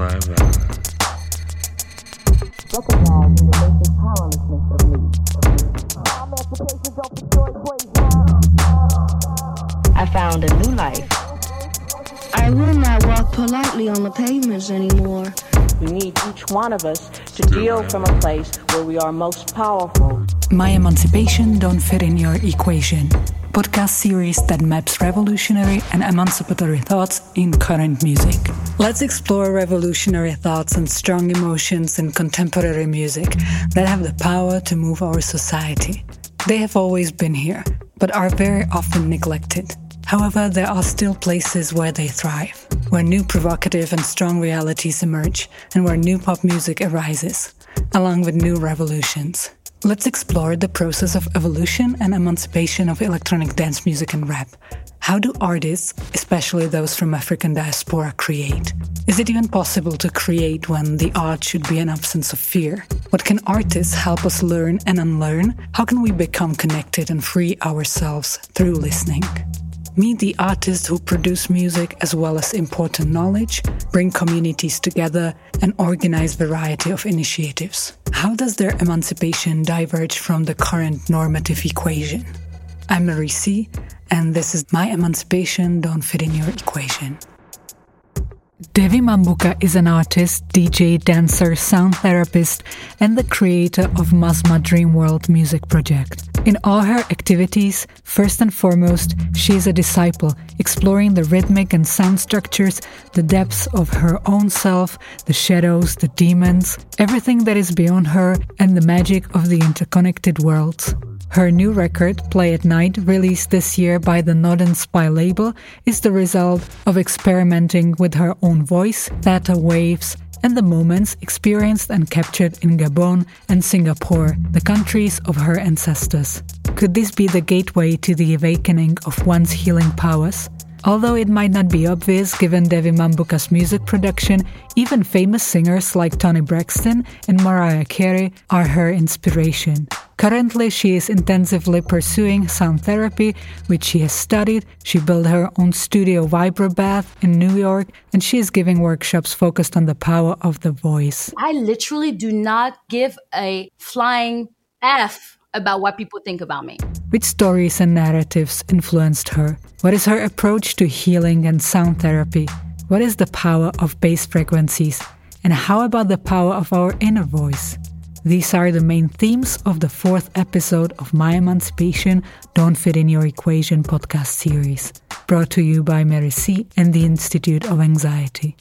saliva. Recognizing the basic powerlessness of me. Emancipation don't destroy praise. I found a new life. I will not walk politely on the pavements anymore. We need each one of us to deal from a place where we are most powerful. My Emancipation Don't Fit in Your Equation podcast series that maps revolutionary and emancipatory thoughts in current music. Let's explore revolutionary thoughts and strong emotions in contemporary music that have the power to move our society. They have always been here, but are very often neglected. However, there are still places where they thrive, where new provocative and strong realities emerge, and where new pop music arises, along with new revolutions. Let's explore the process of evolution and emancipation of electronic dance music and rap. How do artists, especially those from African diaspora, create? Is it even possible to create when the art should be an absence of fear? What can artists help us learn and unlearn? How can we become connected and free ourselves through listening? Meet the artists who produce music as well as important knowledge, bring communities together, and organize variety of initiatives. How does their emancipation diverge from the current normative equation? I'm Marie C, and this is My Emancipation Don't Fit in Your Equation. Devi Mambouka is an artist, DJ, dancer, sound therapist, and the creator of Masma Dream World music project. In all her activities, first and foremost, she is a disciple, exploring the rhythmic and sound structures, the depths of her own self, the shadows, the demons, everything that is beyond her, and the magic of the interconnected worlds. Her new record, Play at Night, released this year by the Northern Spy label, is the result of experimenting with her own voice, theta waves, and the moments experienced and captured in Gabon and Singapore, the countries of her ancestors. Could this be the gateway to the awakening of one's healing powers? Although it might not be obvious given Devi Mambouka's music production, even famous singers like Toni Braxton and Mariah Carey are her inspiration. Currently, she is intensively pursuing sound therapy, which she has studied. She built her own studio Vibrobath in New York, and she is giving workshops focused on the power of the voice. I literally do not give a flying F about what people think about me. Which stories and narratives influenced her? What is her approach to healing and sound therapy? What is the power of bass frequencies? And how about the power of our inner voice? These are the main themes of the fourth episode of My Emancipation Don't Fit in Your Equation podcast series, brought to you by Mary C. and the Institute of Anxiety.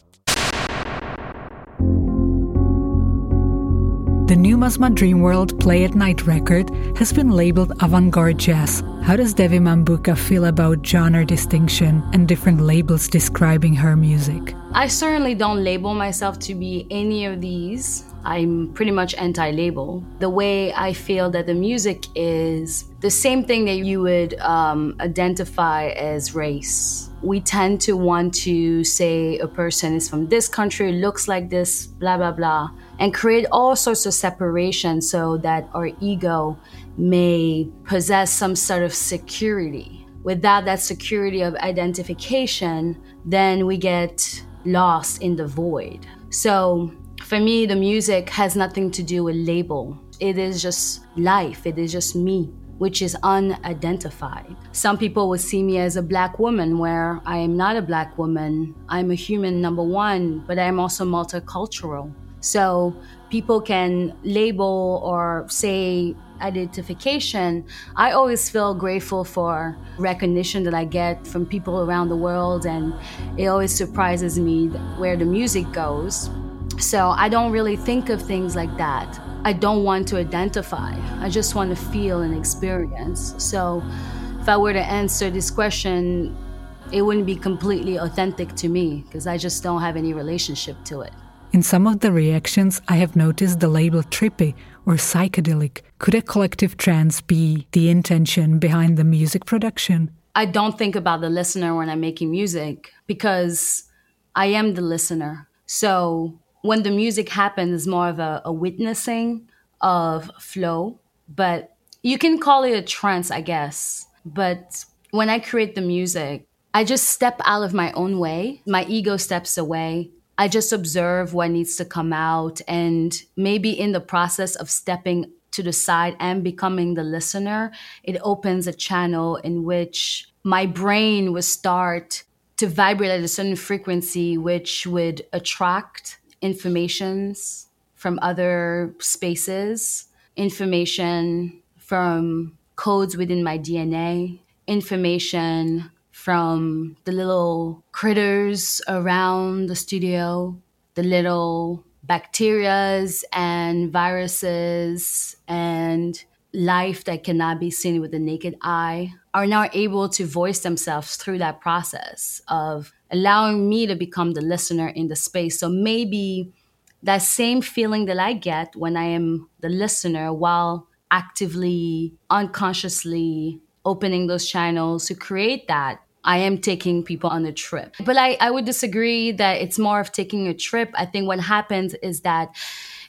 The new Masma Dream World Play at Night record has been labeled avant garde jazz. How does Devi Mambouka feel about genre distinction and different labels describing her music? I certainly don't label myself to be any of these. I'm pretty much anti label. The way I feel that the music is the same thing that you would um, identify as race. We tend to want to say a person is from this country, looks like this, blah, blah, blah, and create all sorts of separation so that our ego may possess some sort of security. Without that security of identification, then we get lost in the void. So for me, the music has nothing to do with label. It is just life. It is just me, which is unidentified. Some people would see me as a black woman, where I am not a black woman. I'm a human, number one, but I'm also multicultural. So people can label or say identification. I always feel grateful for recognition that I get from people around the world, and it always surprises me where the music goes. So I don't really think of things like that. I don't want to identify. I just want to feel and experience. So if I were to answer this question, it wouldn't be completely authentic to me because I just don't have any relationship to it. In some of the reactions, I have noticed the label trippy or psychedelic. Could a collective trance be the intention behind the music production? I don't think about the listener when I'm making music because I am the listener. So when the music happens, it's more of a, a witnessing of flow, but you can call it a trance, I guess. But when I create the music, I just step out of my own way. My ego steps away. I just observe what needs to come out. And maybe in the process of stepping to the side and becoming the listener, it opens a channel in which my brain will start to vibrate at a certain frequency, which would attract informations from other spaces, information from codes within my DNA, information from the little critters around the studio, the little bacterias and viruses and life that cannot be seen with the naked eye are now able to voice themselves through that process of allowing me to become the listener in the space. So maybe that same feeling that I get when I am the listener while actively, unconsciously opening those channels to create that I am taking people on a trip. But I, I would disagree that it's more of taking a trip. I think what happens is that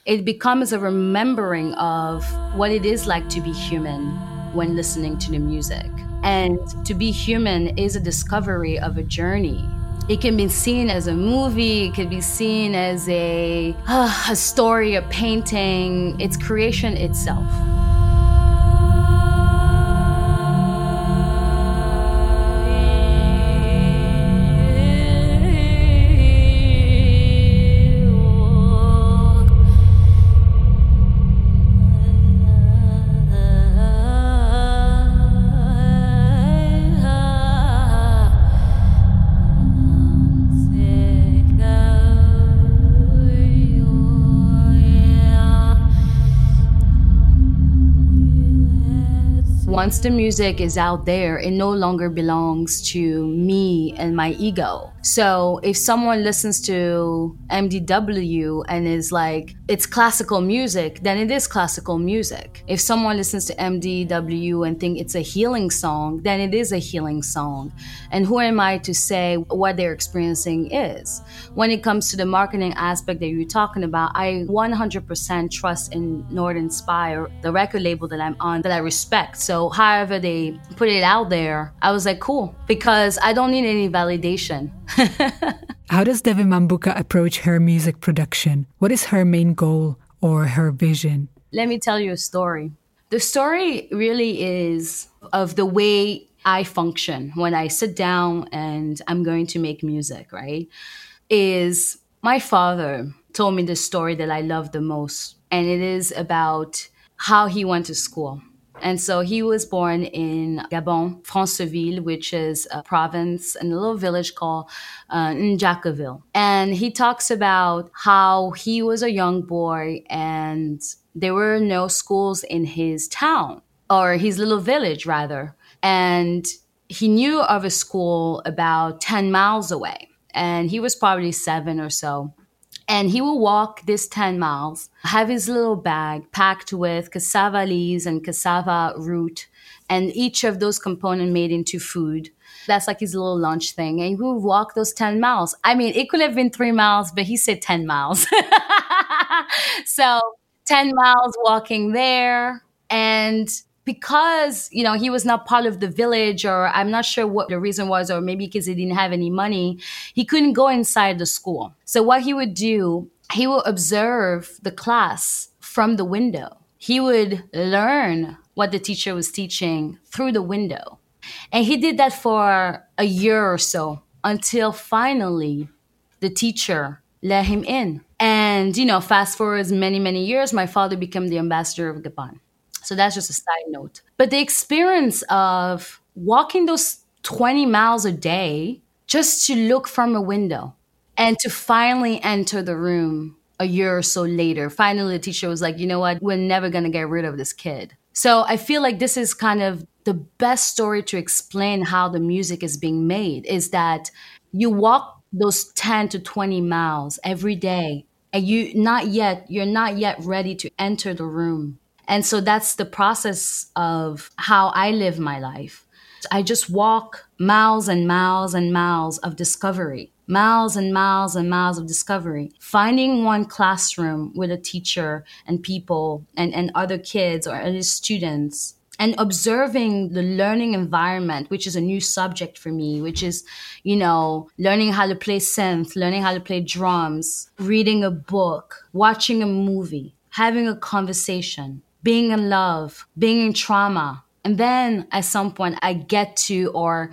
it becomes a remembering of what it is like to be human when listening to the music. And to be human is a discovery of a journey. It can be seen as a movie, it can be seen as a, uh, a story, a painting, it's creation itself. Once the music is out there, it no longer belongs to me and my ego. So if someone listens to MDW and is like, it's classical music, then it is classical music. If someone listens to MDW and think it's a healing song, then it is a healing song. And who am I to say what they're experiencing is? When it comes to the marketing aspect that you're talking about, I 100% trust in Northern Spy, the record label that I'm on, that I respect. So however they put it out there, I was like, cool, because I don't need any validation. How does Devi Mambouka approach her music production? What is her main goal or her vision? Let me tell you a story. The story really is of the way I function when I sit down and I'm going to make music, right? Is my father told me the story that I love the most, and it is about how he went to school. And so he was born in Gabon, Franceville, which is a province in a little village called uh, Njakaville. And he talks about how he was a young boy and there were no schools in his town or his little village, rather. And he knew of a school about 10 miles away. And he was probably seven or so. And he will walk this 10 miles, have his little bag packed with cassava leaves and cassava root, and each of those components made into food. That's like his little lunch thing. And he will walk those 10 miles. I mean, it could have been three miles, but he said 10 miles. so 10 miles walking there. And because you know he was not part of the village or i'm not sure what the reason was or maybe because he didn't have any money he couldn't go inside the school. So what he would do he would observe the class from the window. He would learn what the teacher was teaching through the window. And he did that for a year or so until finally the teacher let him in. And you know fast forward many many years my father became the ambassador of gabon so that's just a side note. But the experience of walking those 20 miles a day just to look from a window and to finally enter the room a year or so later, finally the teacher was like, you know what, we're never going to get rid of this kid. So I feel like this is kind of the best story to explain how the music is being made is that you walk those 10 to 20 miles every day and you not yet you're not yet ready to enter the room and so that's the process of how I live my life. I just walk miles and miles and miles of discovery, miles and miles and miles of discovery, finding one classroom with a teacher and people and, and other kids or other students and observing the learning environment, which is a new subject for me, which is, you know, learning how to play synth, learning how to play drums, reading a book, watching a movie, having a conversation, being in love, being in trauma. And then at some point, I get to, or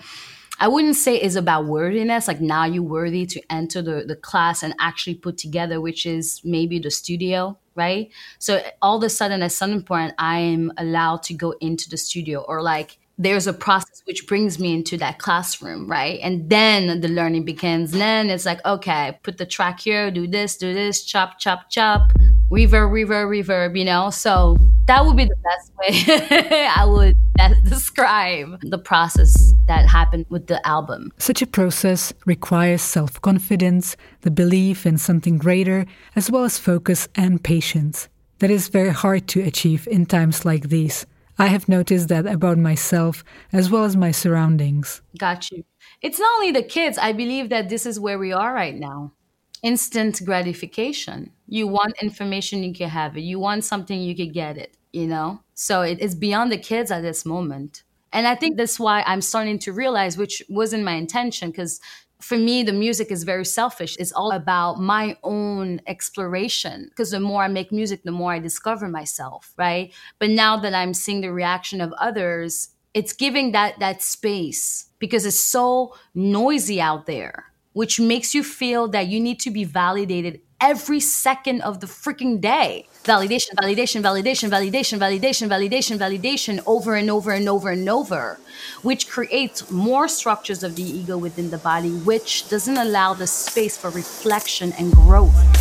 I wouldn't say it's about worthiness, like now you're worthy to enter the, the class and actually put together, which is maybe the studio, right? So all of a sudden, at some point, I'm allowed to go into the studio or like there's a process which brings me into that classroom, right? And then the learning begins. And then it's like, okay, put the track here, do this, do this, chop, chop, chop, reverb, reverb, reverb, you know? So that would be the best way I would describe the process that happened with the album. Such a process requires self confidence, the belief in something greater, as well as focus and patience. That is very hard to achieve in times like these. I have noticed that about myself as well as my surroundings. Got you. It's not only the kids. I believe that this is where we are right now. Instant gratification. You want information, you can have it. You want something, you can get it, you know? So it is beyond the kids at this moment. And I think that's why I'm starting to realize, which wasn't my intention, because for me, the music is very selfish. It's all about my own exploration. Because the more I make music, the more I discover myself, right? But now that I'm seeing the reaction of others, it's giving that that space because it's so noisy out there, which makes you feel that you need to be validated every second of the freaking day. Validation, validation, validation, validation, validation, validation, validation over and over and over and over, which creates more structures of the ego within the body, which doesn't allow the space for reflection and growth.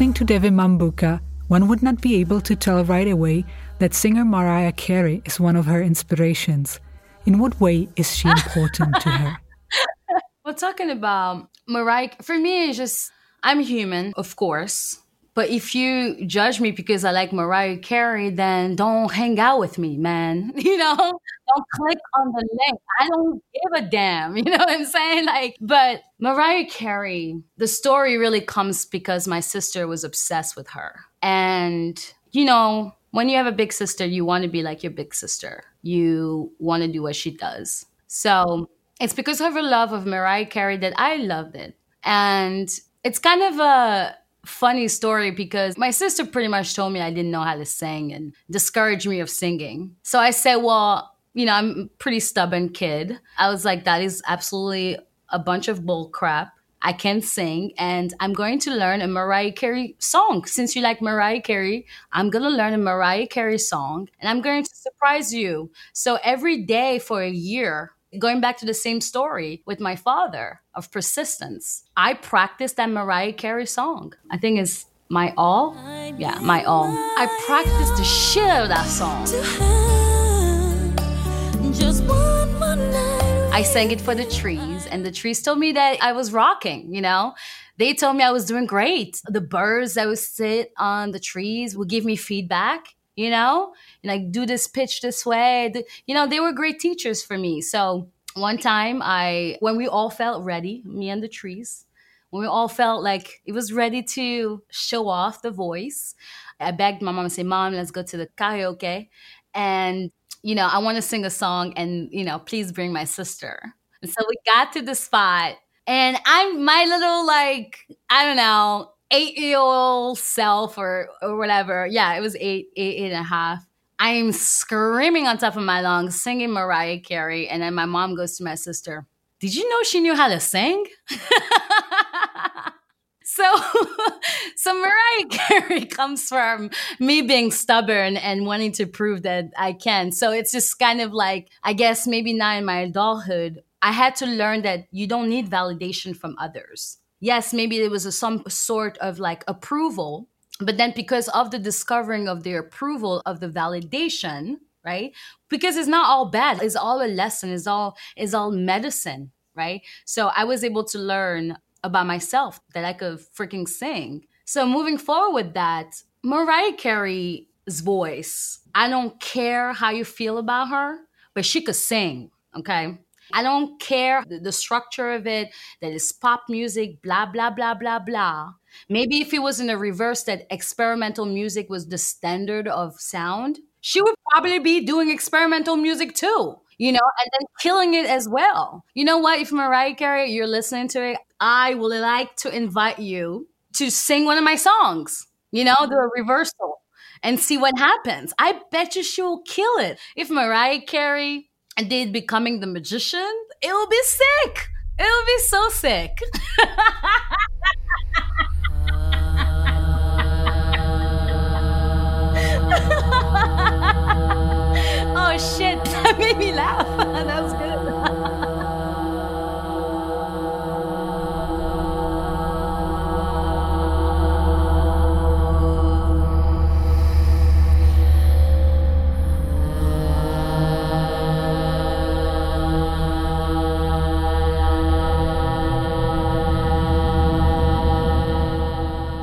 Listening to Devi Mambouka, one would not be able to tell right away that singer Mariah Carey is one of her inspirations. In what way is she important to her? Well, talking about Mariah, for me, it's just, I'm human, of course. But if you judge me because I like Mariah Carey, then don't hang out with me, man. You know, don't click on the link. I don't give a damn. You know what I'm saying? Like, but Mariah Carey, the story really comes because my sister was obsessed with her. And, you know, when you have a big sister, you want to be like your big sister. You want to do what she does. So it's because of her love of Mariah Carey that I loved it. And it's kind of a funny story because my sister pretty much told me I didn't know how to sing and discouraged me of singing. So I said, well, you know, I'm a pretty stubborn kid. I was like, that is absolutely a bunch of bull crap. I can sing and I'm going to learn a Mariah Carey song. Since you like Mariah Carey, I'm going to learn a Mariah Carey song and I'm going to surprise you. So every day for a year, going back to the same story with my father of persistence, I practiced that Mariah Carey song. I think it's My All. Yeah, My All. I practiced the shit out of that song. I sang it for the trees, and the trees told me that I was rocking, you know? They told me I was doing great. The birds that would sit on the trees would give me feedback you know, like do this pitch this way. You know, they were great teachers for me. So one time I, when we all felt ready, me and the trees, when we all felt like it was ready to show off the voice, I begged my mom and say, Mom, let's go to the karaoke. And, you know, I want to sing a song and, you know, please bring my sister. And so we got to the spot and I'm my little like, I don't know, eight year old self or or whatever. Yeah, it was eight, eight, eight and a half. I'm screaming on top of my lungs, singing Mariah Carey, and then my mom goes to my sister. Did you know she knew how to sing? so, so Mariah Carey comes from me being stubborn and wanting to prove that I can. So it's just kind of like, I guess maybe now in my adulthood, I had to learn that you don't need validation from others yes, maybe it was a, some sort of like approval But then because of the discovering of the approval of the validation, right? Because it's not all bad. It's all a lesson. It's all it's all medicine, right? So I was able to learn about myself that I could freaking sing. So moving forward with that, Mariah Carey's voice, I don't care how you feel about her, but she could sing, okay? I don't care the, the structure of it, that it's pop music, blah, blah, blah, blah, blah. Maybe if it was in the reverse, that experimental music was the standard of sound, she would probably be doing experimental music too, you know, and then killing it as well. You know what? If Mariah Carey, you're listening to it, I would like to invite you to sing one of my songs, you know, do a reversal and see what happens. I bet you she'll kill it. If Mariah Carey did Becoming the Magician, it will be sick. It will be so sick. oh shit, that made me laugh. that was good.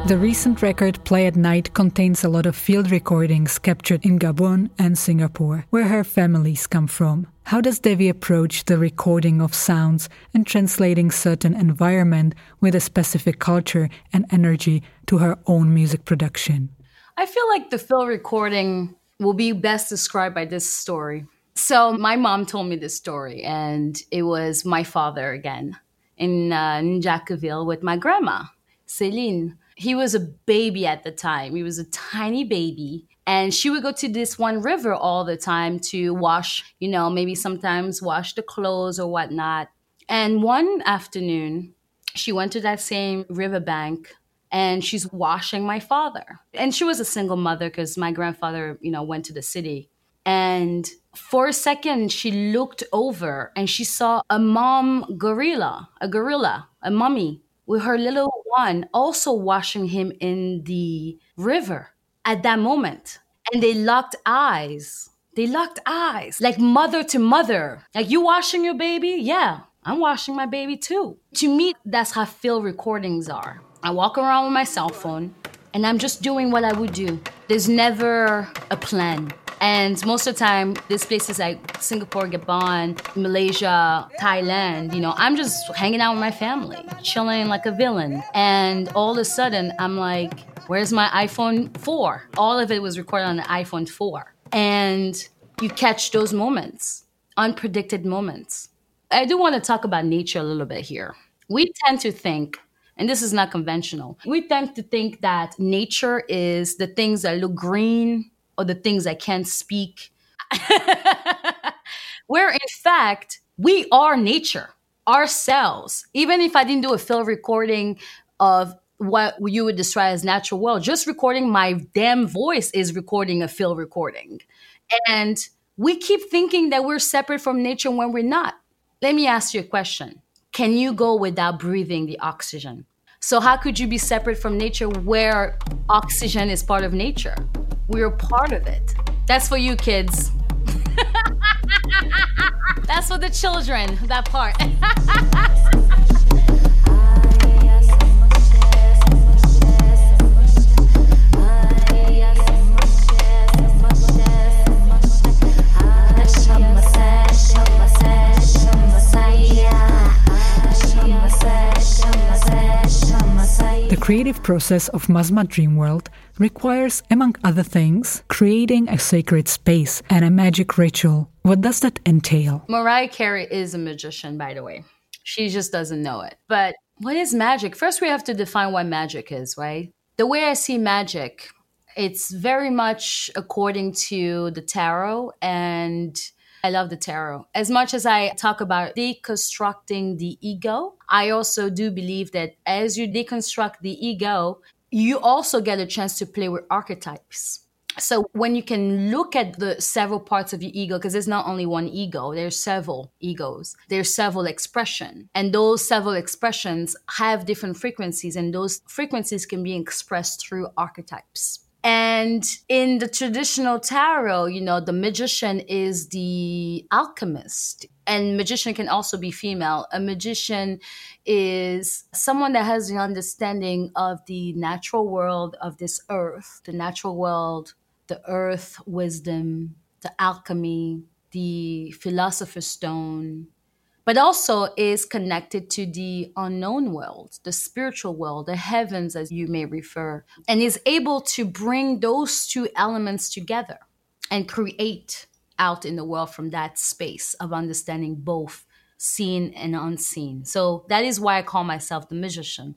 The recent record Play at Night contains a lot of field recordings captured in Gabon and Singapore, where her families come from. How does Devi approach the recording of sounds and translating certain environment with a specific culture and energy to her own music production? I feel like the field recording will be best described by this story. So, my mom told me this story, and it was my father again in uh, Njacaville with my grandma, Celine he was a baby at the time. He was a tiny baby. And she would go to this one river all the time to wash, you know, maybe sometimes wash the clothes or whatnot. And one afternoon, she went to that same riverbank and she's washing my father. And she was a single mother because my grandfather, you know, went to the city. And for a second, she looked over and she saw a mom gorilla, a gorilla, a mummy with her little one also washing him in the river at that moment. And they locked eyes. They locked eyes, like mother to mother. Like, you washing your baby? Yeah, I'm washing my baby too. To me, that's how field recordings are. I walk around with my cell phone and I'm just doing what I would do. There's never a plan. And most of the time, these places like Singapore, Gabon, Malaysia, Thailand, you know, I'm just hanging out with my family, chilling like a villain. And all of a sudden, I'm like, where's my iPhone 4? All of it was recorded on the iPhone 4. And you catch those moments, unpredicted moments. I do want to talk about nature a little bit here. We tend to think and this is not conventional. We tend to think that nature is the things that look green, or the things I can't speak. Where in fact, we are nature ourselves. Even if I didn't do a field recording of what you would describe as natural world, just recording my damn voice is recording a field recording. And we keep thinking that we're separate from nature when we're not. Let me ask you a question. Can you go without breathing the oxygen? So, how could you be separate from nature where oxygen is part of nature? We're part of it. That's for you, kids. That's for the children, that part. creative process of Masma Dream World requires, among other things, creating a sacred space and a magic ritual. What does that entail? Mariah Carey is a magician, by the way. She just doesn't know it. But what is magic? First, we have to define what magic is, right? The way I see magic, it's very much according to the tarot and I love the tarot. As much as I talk about deconstructing the ego, I also do believe that as you deconstruct the ego, you also get a chance to play with archetypes. So when you can look at the several parts of your ego, because there's not only one ego, there's several egos, there's several expression, and those several expressions have different frequencies, and those frequencies can be expressed through archetypes. And in the traditional tarot, you know, the magician is the alchemist. And magician can also be female. A magician is someone that has the understanding of the natural world of this earth, the natural world, the earth wisdom, the alchemy, the philosopher's stone, but also is connected to the unknown world, the spiritual world, the heavens, as you may refer, and is able to bring those two elements together and create out in the world from that space of understanding both seen and unseen. So that is why I call myself the magician.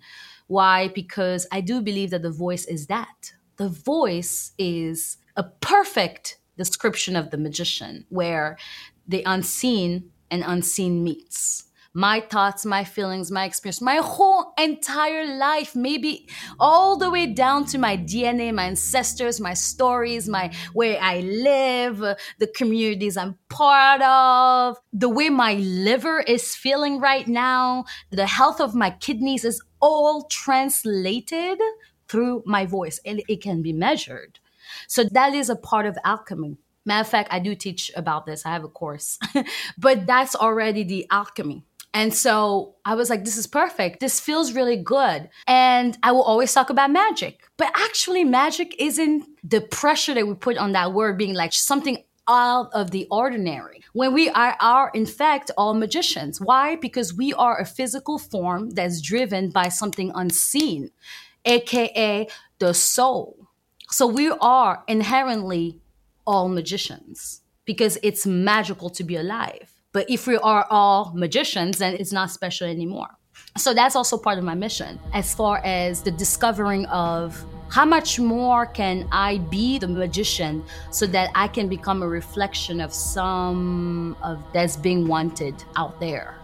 Why? Because I do believe that the voice is that. The voice is a perfect description of the magician, where the unseen and unseen meets. My thoughts, my feelings, my experience, my whole entire life, maybe all the way down to my DNA, my ancestors, my stories, my where I live, the communities I'm part of, the way my liver is feeling right now, the health of my kidneys is all translated through my voice and it can be measured. So that is a part of alchemy. Matter of fact, I do teach about this. I have a course, but that's already the alchemy. And so I was like, this is perfect. This feels really good. And I will always talk about magic. But actually, magic isn't the pressure that we put on that word being like something out of the ordinary. When we are, are in fact all magicians. Why? Because we are a physical form that's driven by something unseen, aka the soul. So we are inherently all magicians because it's magical to be alive. But if we are all magicians, then it's not special anymore. So that's also part of my mission as far as the discovering of how much more can I be the magician so that I can become a reflection of some of that's being wanted out there.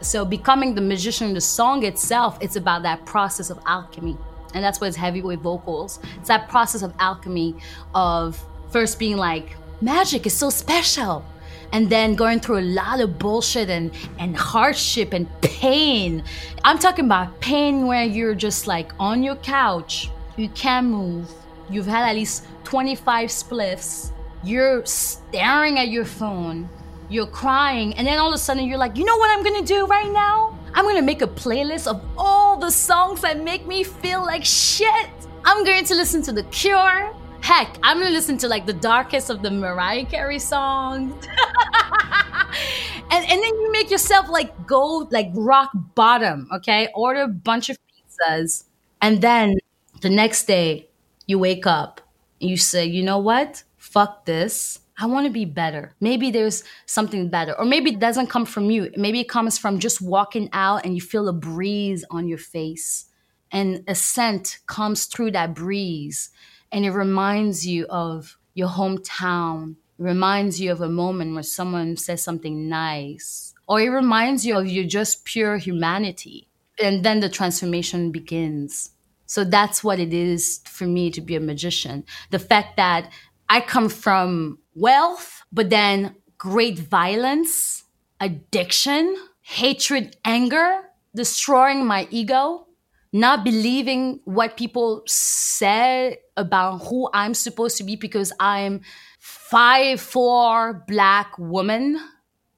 So becoming the magician, the song itself, it's about that process of alchemy. And that's why it's heavyweight vocals. It's that process of alchemy of first being like, magic is so special. And then going through a lot of bullshit and, and hardship and pain. I'm talking about pain where you're just like on your couch, you can't move, you've had at least 25 spliffs, you're staring at your phone, you're crying, and then all of a sudden you're like, you know what I'm gonna do right now? I'm gonna make a playlist of all the songs that make me feel like shit. I'm going to listen to The Cure. Heck, I'm gonna listen to like the darkest of the Mariah Carey songs. and, and then you make yourself like go like rock bottom, okay? Order a bunch of pizzas. And then the next day you wake up and you say, you know what? Fuck this. I want to be better. Maybe there's something better. Or maybe it doesn't come from you. Maybe it comes from just walking out and you feel a breeze on your face. And a scent comes through that breeze and it reminds you of your hometown. It reminds you of a moment where someone says something nice. Or it reminds you of your just pure humanity. And then the transformation begins. So that's what it is for me to be a magician. The fact that I come from wealth, but then great violence, addiction, hatred, anger, destroying my ego, not believing what people say about who I'm supposed to be because I'm five four black woman,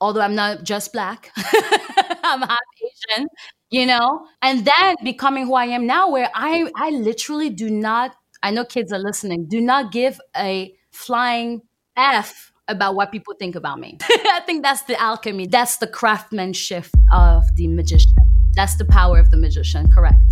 although I'm not just black. I'm half Asian, you know, and then becoming who I am now, where I I literally do not. I know kids are listening. Do not give a flying f about what people think about me. I think that's the alchemy. That's the craftsmanship of the magician. That's the power of the magician. Correct.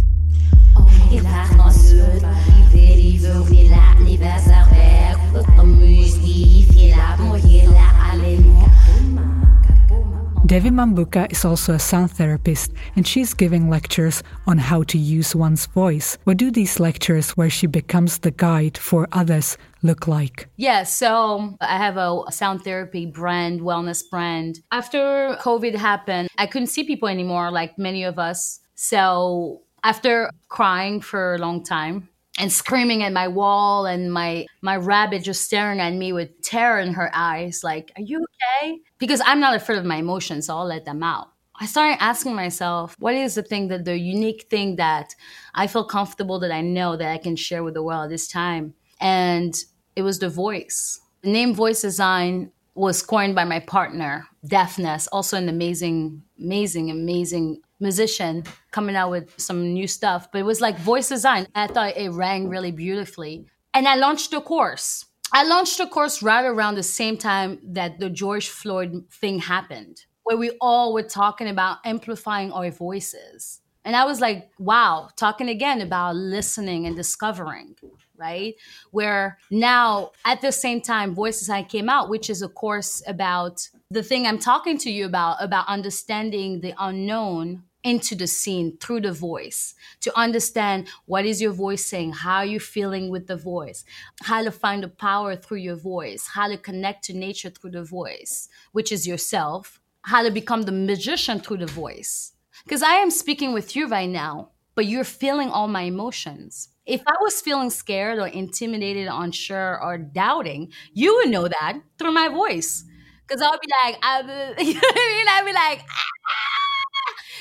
Devi Mambouka is also a sound therapist and she's giving lectures on how to use one's voice. What do these lectures, where she becomes the guide for others, look like? Yeah, so I have a sound therapy brand, wellness brand. After COVID happened, I couldn't see people anymore, like many of us. So after crying for a long time, and screaming at my wall and my my rabbit just staring at me with terror in her eyes like are you okay? Because i'm not afraid of my emotions so i'll let them out. I started asking myself what is the thing that the unique thing that i feel comfortable that i know that i can share with the world at this time? And it was the voice. The name voice design was coined by my partner deafness also an amazing amazing amazing musician coming out with some new stuff, but it was like voice design. I thought it rang really beautifully. And I launched a course. I launched a course right around the same time that the George Floyd thing happened, where we all were talking about amplifying our voices. And I was like, wow, talking again about listening and discovering, right? Where now at the same time, Voice Design came out, which is a course about the thing I'm talking to you about, about understanding the unknown into the seen through the voice to understand what is your voice saying how are you feeling with the voice how to find the power through your voice how to connect to nature through the voice which is yourself how to become the magician through the voice. Because i am speaking with you right now but you're feeling all my emotions. If i was feeling scared or intimidated unsure or doubting you would know that through my voice. Because i'll be like I, you know i'd be like ah!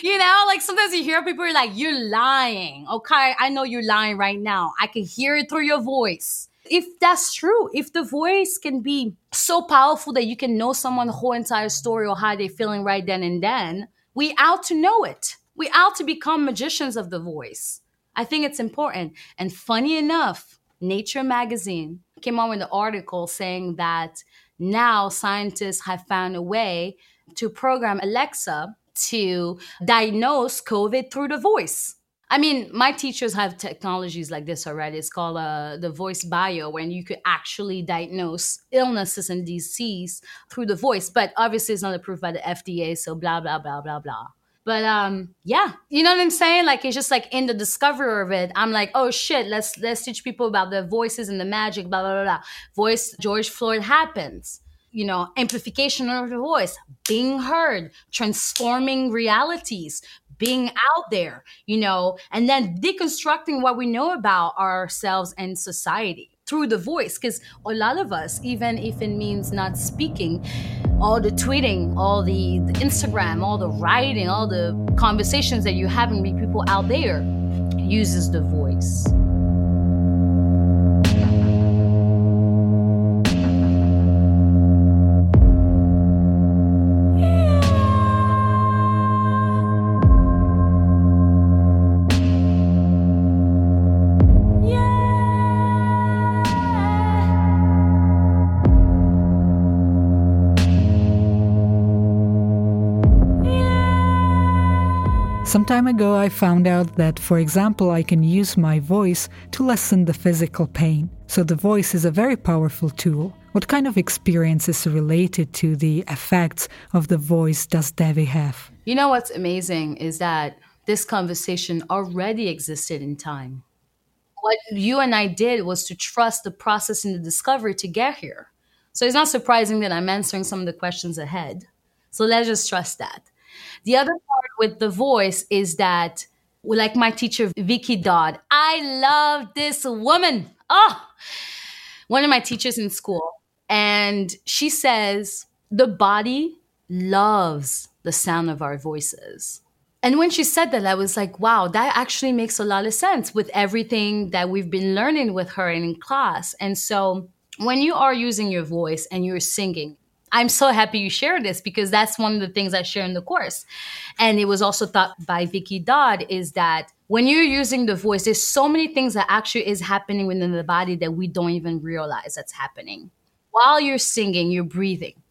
You know, like sometimes you hear people are like, you're lying. Okay, I know you're lying right now. I can hear it through your voice. If that's true, if the voice can be so powerful that you can know someone's whole entire story or how they're feeling right then and then, we out to know it. We out to become magicians of the voice. I think it's important. And funny enough, Nature magazine came out with an article saying that now scientists have found a way to program Alexa to diagnose COVID through the voice. I mean, my teachers have technologies like this already. It's called uh, the voice bio, when you could actually diagnose illnesses and disease through the voice. But obviously, it's not approved by the FDA, so blah, blah, blah, blah, blah. But um, yeah, you know what I'm saying? Like it's just like in the discovery of it, I'm like, oh shit, let's let's teach people about the voices and the magic, blah blah blah. blah. Voice George Floyd happens you know, amplification of the voice, being heard, transforming realities, being out there, you know, and then deconstructing what we know about ourselves and society through the voice. Because a lot of us, even if it means not speaking, all the tweeting, all the, the Instagram, all the writing, all the conversations that you're having with people out there uses the voice. Some time ago, I found out that, for example, I can use my voice to lessen the physical pain. So the voice is a very powerful tool. What kind of experiences related to the effects of the voice does Devi have? You know what's amazing is that this conversation already existed in time. What you and I did was to trust the process and the discovery to get here. So it's not surprising that I'm answering some of the questions ahead. So let's just trust that. The other with the voice is that, like my teacher, Vicky Dodd, I love this woman. Oh, one of my teachers in school. And she says, the body loves the sound of our voices. And when she said that, I was like, wow, that actually makes a lot of sense with everything that we've been learning with her in class. And so when you are using your voice and you're singing, I'm so happy you shared this because that's one of the things I share in the course. And it was also taught by Vicky Dodd is that when you're using the voice, there's so many things that actually is happening within the body that we don't even realize that's happening. While you're singing, you're breathing.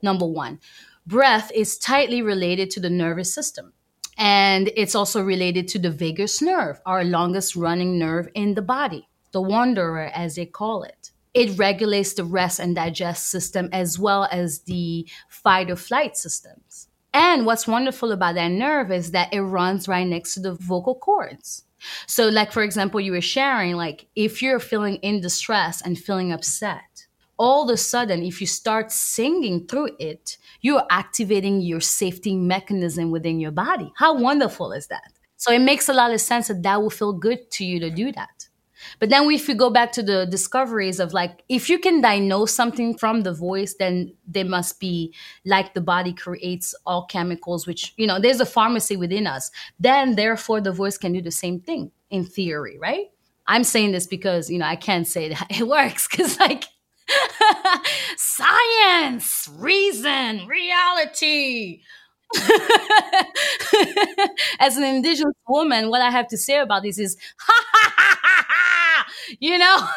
Number one, breath is tightly related to the nervous system. And it's also related to the vagus nerve, our longest running nerve in the body, the wanderer, as they call it it regulates the rest and digest system as well as the fight or flight systems. And what's wonderful about that nerve is that it runs right next to the vocal cords. So, like for example, you were sharing, like if you're feeling in distress and feeling upset, all of a sudden, if you start singing through it, you're activating your safety mechanism within your body. How wonderful is that? So, it makes a lot of sense that that will feel good to you to do that. But then if we go back to the discoveries of like, if you can diagnose something from the voice, then there must be like the body creates all chemicals, which, you know, there's a pharmacy within us. Then therefore the voice can do the same thing in theory, right? I'm saying this because, you know, I can't say that it works because like science, reason, reality. As an indigenous woman, what I have to say about this is, ha, you know?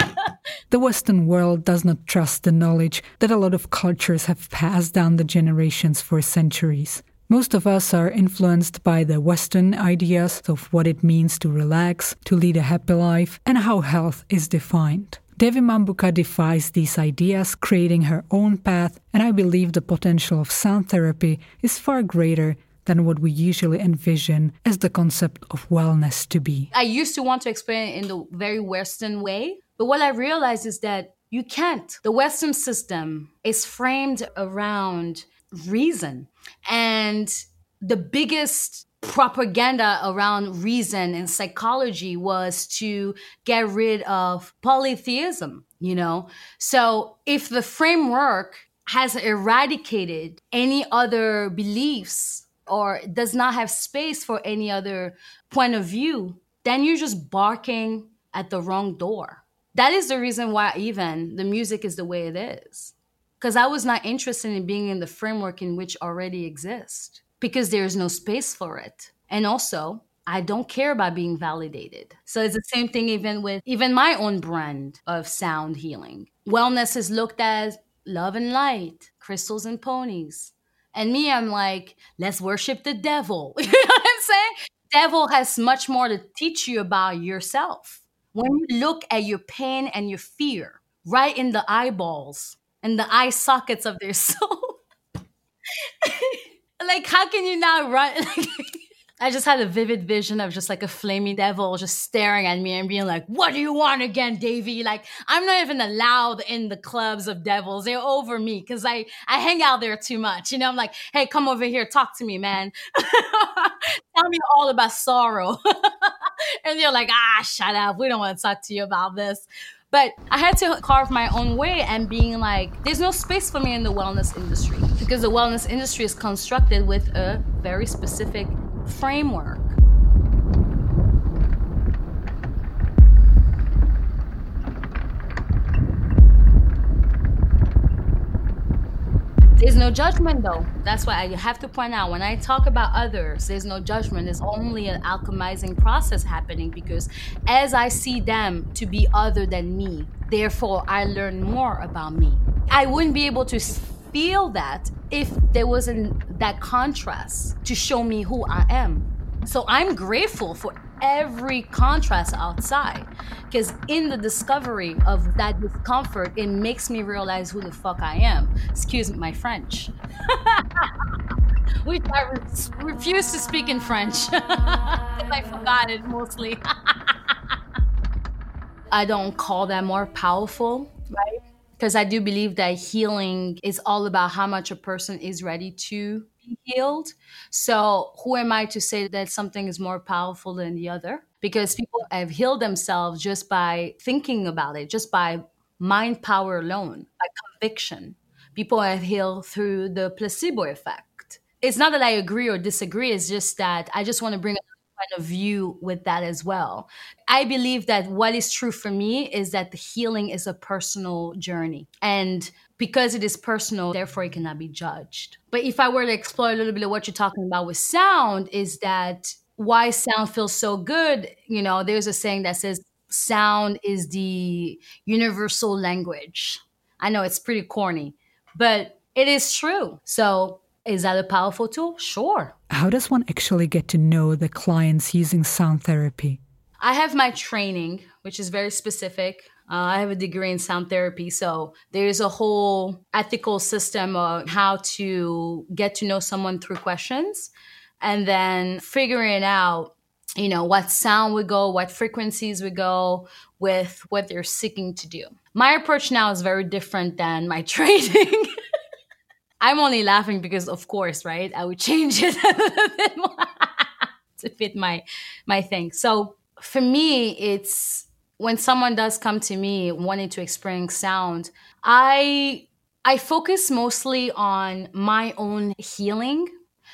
the Western world does not trust the knowledge that a lot of cultures have passed down the generations for centuries. Most of us are influenced by the Western ideas of what it means to relax, to lead a happy life, and how health is defined. Devi Mambouka defies these ideas, creating her own path, and I believe the potential of sound therapy is far greater than what we usually envision as the concept of wellness to be. I used to want to explain it in the very Western way, but what I realized is that you can't. The Western system is framed around reason. And the biggest propaganda around reason and psychology was to get rid of polytheism, you know? So if the framework has eradicated any other beliefs or does not have space for any other point of view, then you're just barking at the wrong door. That is the reason why even the music is the way it is. Because I was not interested in being in the framework in which already exists because there is no space for it. And also, I don't care about being validated. So it's the same thing even with even my own brand of sound healing. Wellness is looked as love and light, crystals and ponies. And me, I'm like, let's worship the devil. you know what I'm saying? Devil has much more to teach you about yourself. When you look at your pain and your fear right in the eyeballs and the eye sockets of their soul, like how can you not run I just had a vivid vision of just like a flaming devil just staring at me and being like, What do you want again, Devi? Like, I'm not even allowed in the clubs of devils. They're over me because I, I hang out there too much. You know, I'm like, Hey, come over here, talk to me, man. Tell me all about sorrow. and they're like, Ah, shut up. We don't want to talk to you about this. But I had to carve my own way and being like, there's no space for me in the wellness industry because the wellness industry is constructed with a very specific framework. There's no judgment though. That's why I have to point out when I talk about others, there's no judgment. There's only an alchemizing process happening because as I see them to be other than me, therefore I learn more about me. I wouldn't be able to feel that if there wasn't that contrast to show me who I am. So I'm grateful for every contrast outside because in the discovery of that discomfort, it makes me realize who the fuck I am. Excuse my French. Which I re- refuse to speak in French. I forgot it mostly. I don't call that more powerful? Because I do believe that healing is all about how much a person is ready to be healed. So, who am I to say that something is more powerful than the other? Because people have healed themselves just by thinking about it, just by mind power alone, by conviction. People have healed through the placebo effect. It's not that I agree or disagree, it's just that I just want to bring point of view with that as well. I believe that what is true for me is that the healing is a personal journey. And because it is personal, therefore it cannot be judged. But if I were to explore a little bit of what you're talking about with sound, is that why sound feels so good? You know, there's a saying that says sound is the universal language. I know it's pretty corny, but it is true. So is that a powerful tool? Sure. How does one actually get to know the clients using sound therapy? I have my training, which is very specific. Uh, I have a degree in sound therapy, so there's a whole ethical system of how to get to know someone through questions and then figuring out you know what sound would go what frequencies would go with what they're seeking to do my approach now is very different than my training i'm only laughing because of course right i would change it to fit my my thing so for me it's when someone does come to me wanting to experience sound, I I focus mostly on my own healing.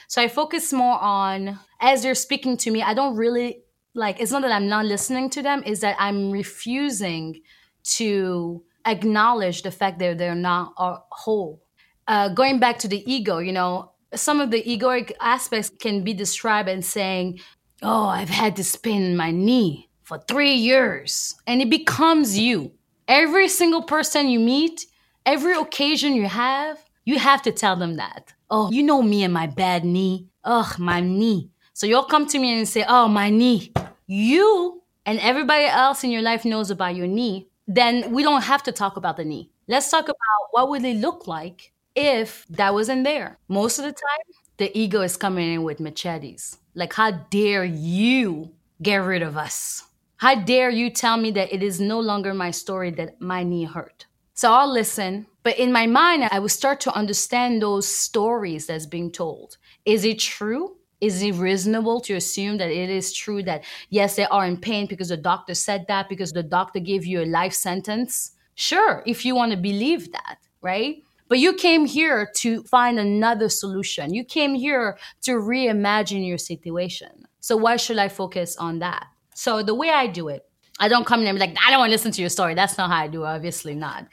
So I focus more on as they're speaking to me, I don't really like it's not that I'm not listening to them, is that I'm refusing to acknowledge the fact that they're not whole. Uh, going back to the ego, you know, some of the egoic aspects can be described and saying, Oh, I've had this pain in my knee for three years. And it becomes you. Every single person you meet, every occasion you have, you have to tell them that. Oh, you know me and my bad knee. Ugh, my knee. So you'll come to me and say, Oh, my knee. You and everybody else in your life knows about your knee. Then we don't have to talk about the knee. Let's talk about what would it look like if that wasn't there. Most of the time, the ego is coming in with machetes. Like, how dare you get rid of us? How dare you tell me that it is no longer my story that my knee hurt? So I'll listen, but in my mind, I will start to understand those stories that's being told. Is it true? Is it reasonable to assume that it is true that yes, they are in pain because the doctor said that, because the doctor gave you a life sentence? Sure, if you want to believe that, right? But you came here to find another solution. You came here to reimagine your situation. So why should I focus on that? So the way I do it, I don't come in and be like, I don't want to listen to your story. That's not how I do it, obviously not.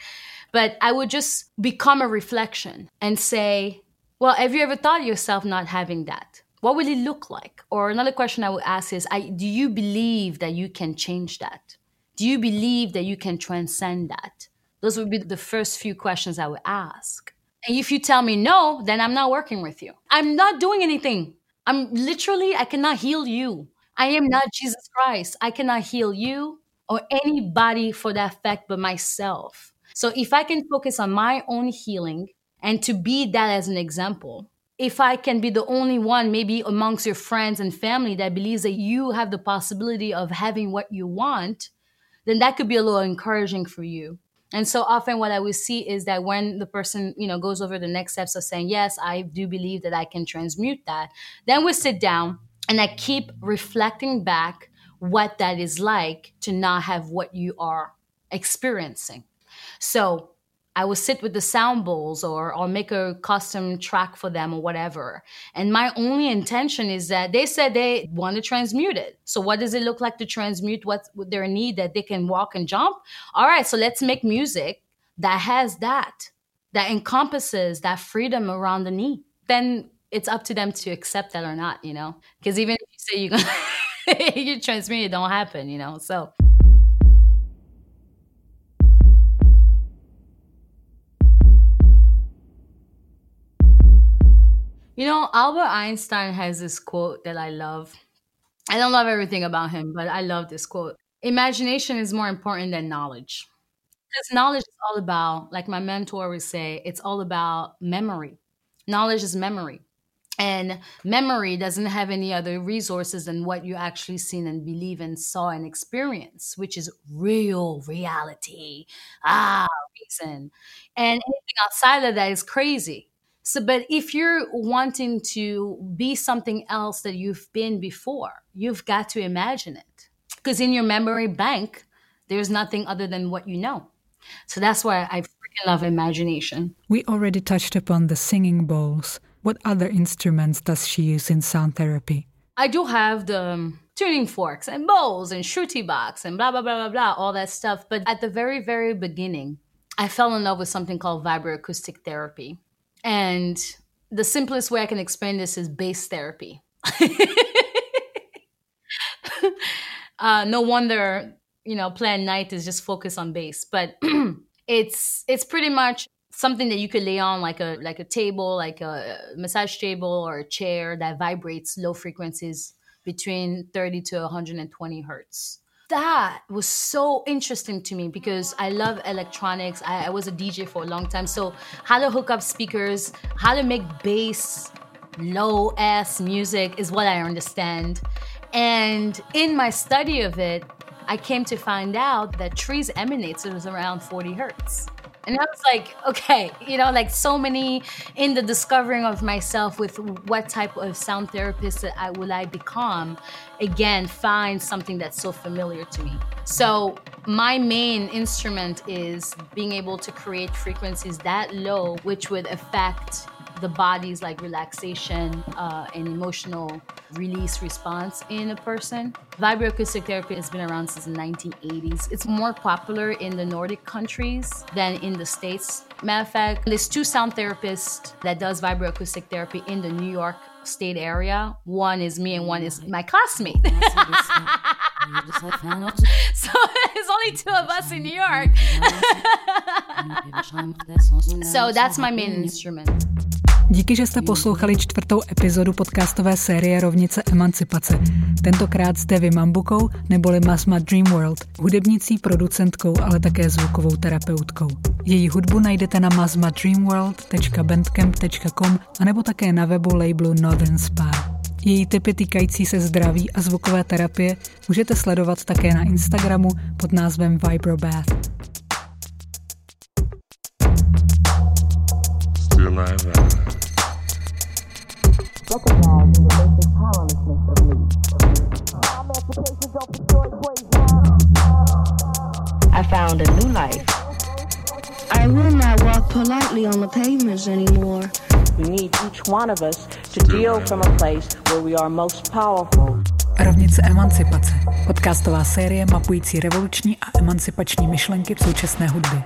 But I would just become a reflection and say, well, have you ever thought yourself not having that? What will it look like? Or another question I would ask is, I, do you believe that you can change that? Do you believe that you can transcend that? Those would be the first few questions I would ask. And if you tell me no, then I'm not working with you. I'm not doing anything. I'm literally, I cannot heal you. I am not Jesus Christ. I cannot heal you or anybody for that fact but myself. So if I can focus on my own healing and to be that as an example, if I can be the only one, maybe amongst your friends and family that believes that you have the possibility of having what you want, then that could be a little encouraging for you. And so often what I will see is that when the person, you know, goes over the next steps of saying, yes, I do believe that I can transmute that, then we sit down and I keep reflecting back what that is like to not have what you are experiencing. So I will sit with the sound bowls or I'll make a custom track for them or whatever. And my only intention is that they said they want to transmute it. So what does it look like to transmute what's their need that they can walk and jump? All right, so let's make music that has that, that encompasses that freedom around the knee. Then it's up to them to accept that or not, you know? Because even if you say you're gonna you transmute it, don't happen, you know? So You know, Albert Einstein has this quote that I love. I don't love everything about him, but I love this quote. Imagination is more important than knowledge. Because knowledge is all about, like my mentor would say, it's all about memory. Knowledge is memory. And memory doesn't have any other resources than what you actually seen and believe and saw and experience, which is real reality. Ah, reason. And anything outside of that is crazy. So, but if you're wanting to be something else that you've been before, you've got to imagine it. Because in your memory bank, there's nothing other than what you know. So that's why I freaking love imagination. We already touched upon the singing bowls. What other instruments does she use in sound therapy? I do have the um, tuning forks and bowls and shruti box and blah, blah, blah, blah, blah, all that stuff. But at the very, very beginning, I fell in love with something called vibroacoustic therapy. And the simplest way I can explain this is bass therapy. uh, no wonder, you know, Plan Night is just focused on bass, but it's it's pretty much something that you could lay on like a like a table, like a massage table or a chair that vibrates low frequencies between 30 to 120 hertz that was so interesting to me because I love electronics. I, I, was a DJ for a long time. So, how to hook up speakers, how to make bass, low ass music is what I understand. And in my study of it, I came to find out that trees emanates around 40 hertz. And I was like, okay, you know, like so many in the discovering of myself with what type of sound therapist that I will I become, again, find something that's so familiar to me. So my main instrument is being able to create frequencies that low, which would affect the body's like relaxation uh, and emotional release response in a person. Vibroacoustic therapy has been around since the 1980s. It's more popular in the Nordic countries than in the States. Matter of fact, there's two sound therapists that does vibroacoustic therapy in the New York state area. One is me and one is my classmate. so there's only two of us in New York. so that's my main instrument. Díky, že jste poslouchali čtvrtou epizodu podcastové série Rovnice emancipace. Tentokrát s Devi Mambukou neboli Masma Dreamworld, hudebnicí, producentkou, ale také zvukovou terapeutkou. Její hudbu najdete na masmadreamworld.bandcamp.com a nebo také na webu labelu Northern Spa. Její typy týkající se zdraví a zvukové terapie můžete sledovat také na Instagramu pod názvem Vibrobath. I rise. Recognizing the basic powerlessness of me. Emancipation don't destroy I found a new life. I will not walk politely on the pavements anymore. We need each one of us to deal from a place where we are most powerful. Rovnice emancipace. Podcastová série mapující revoluční a emancipační myšlenky v současné hudbě.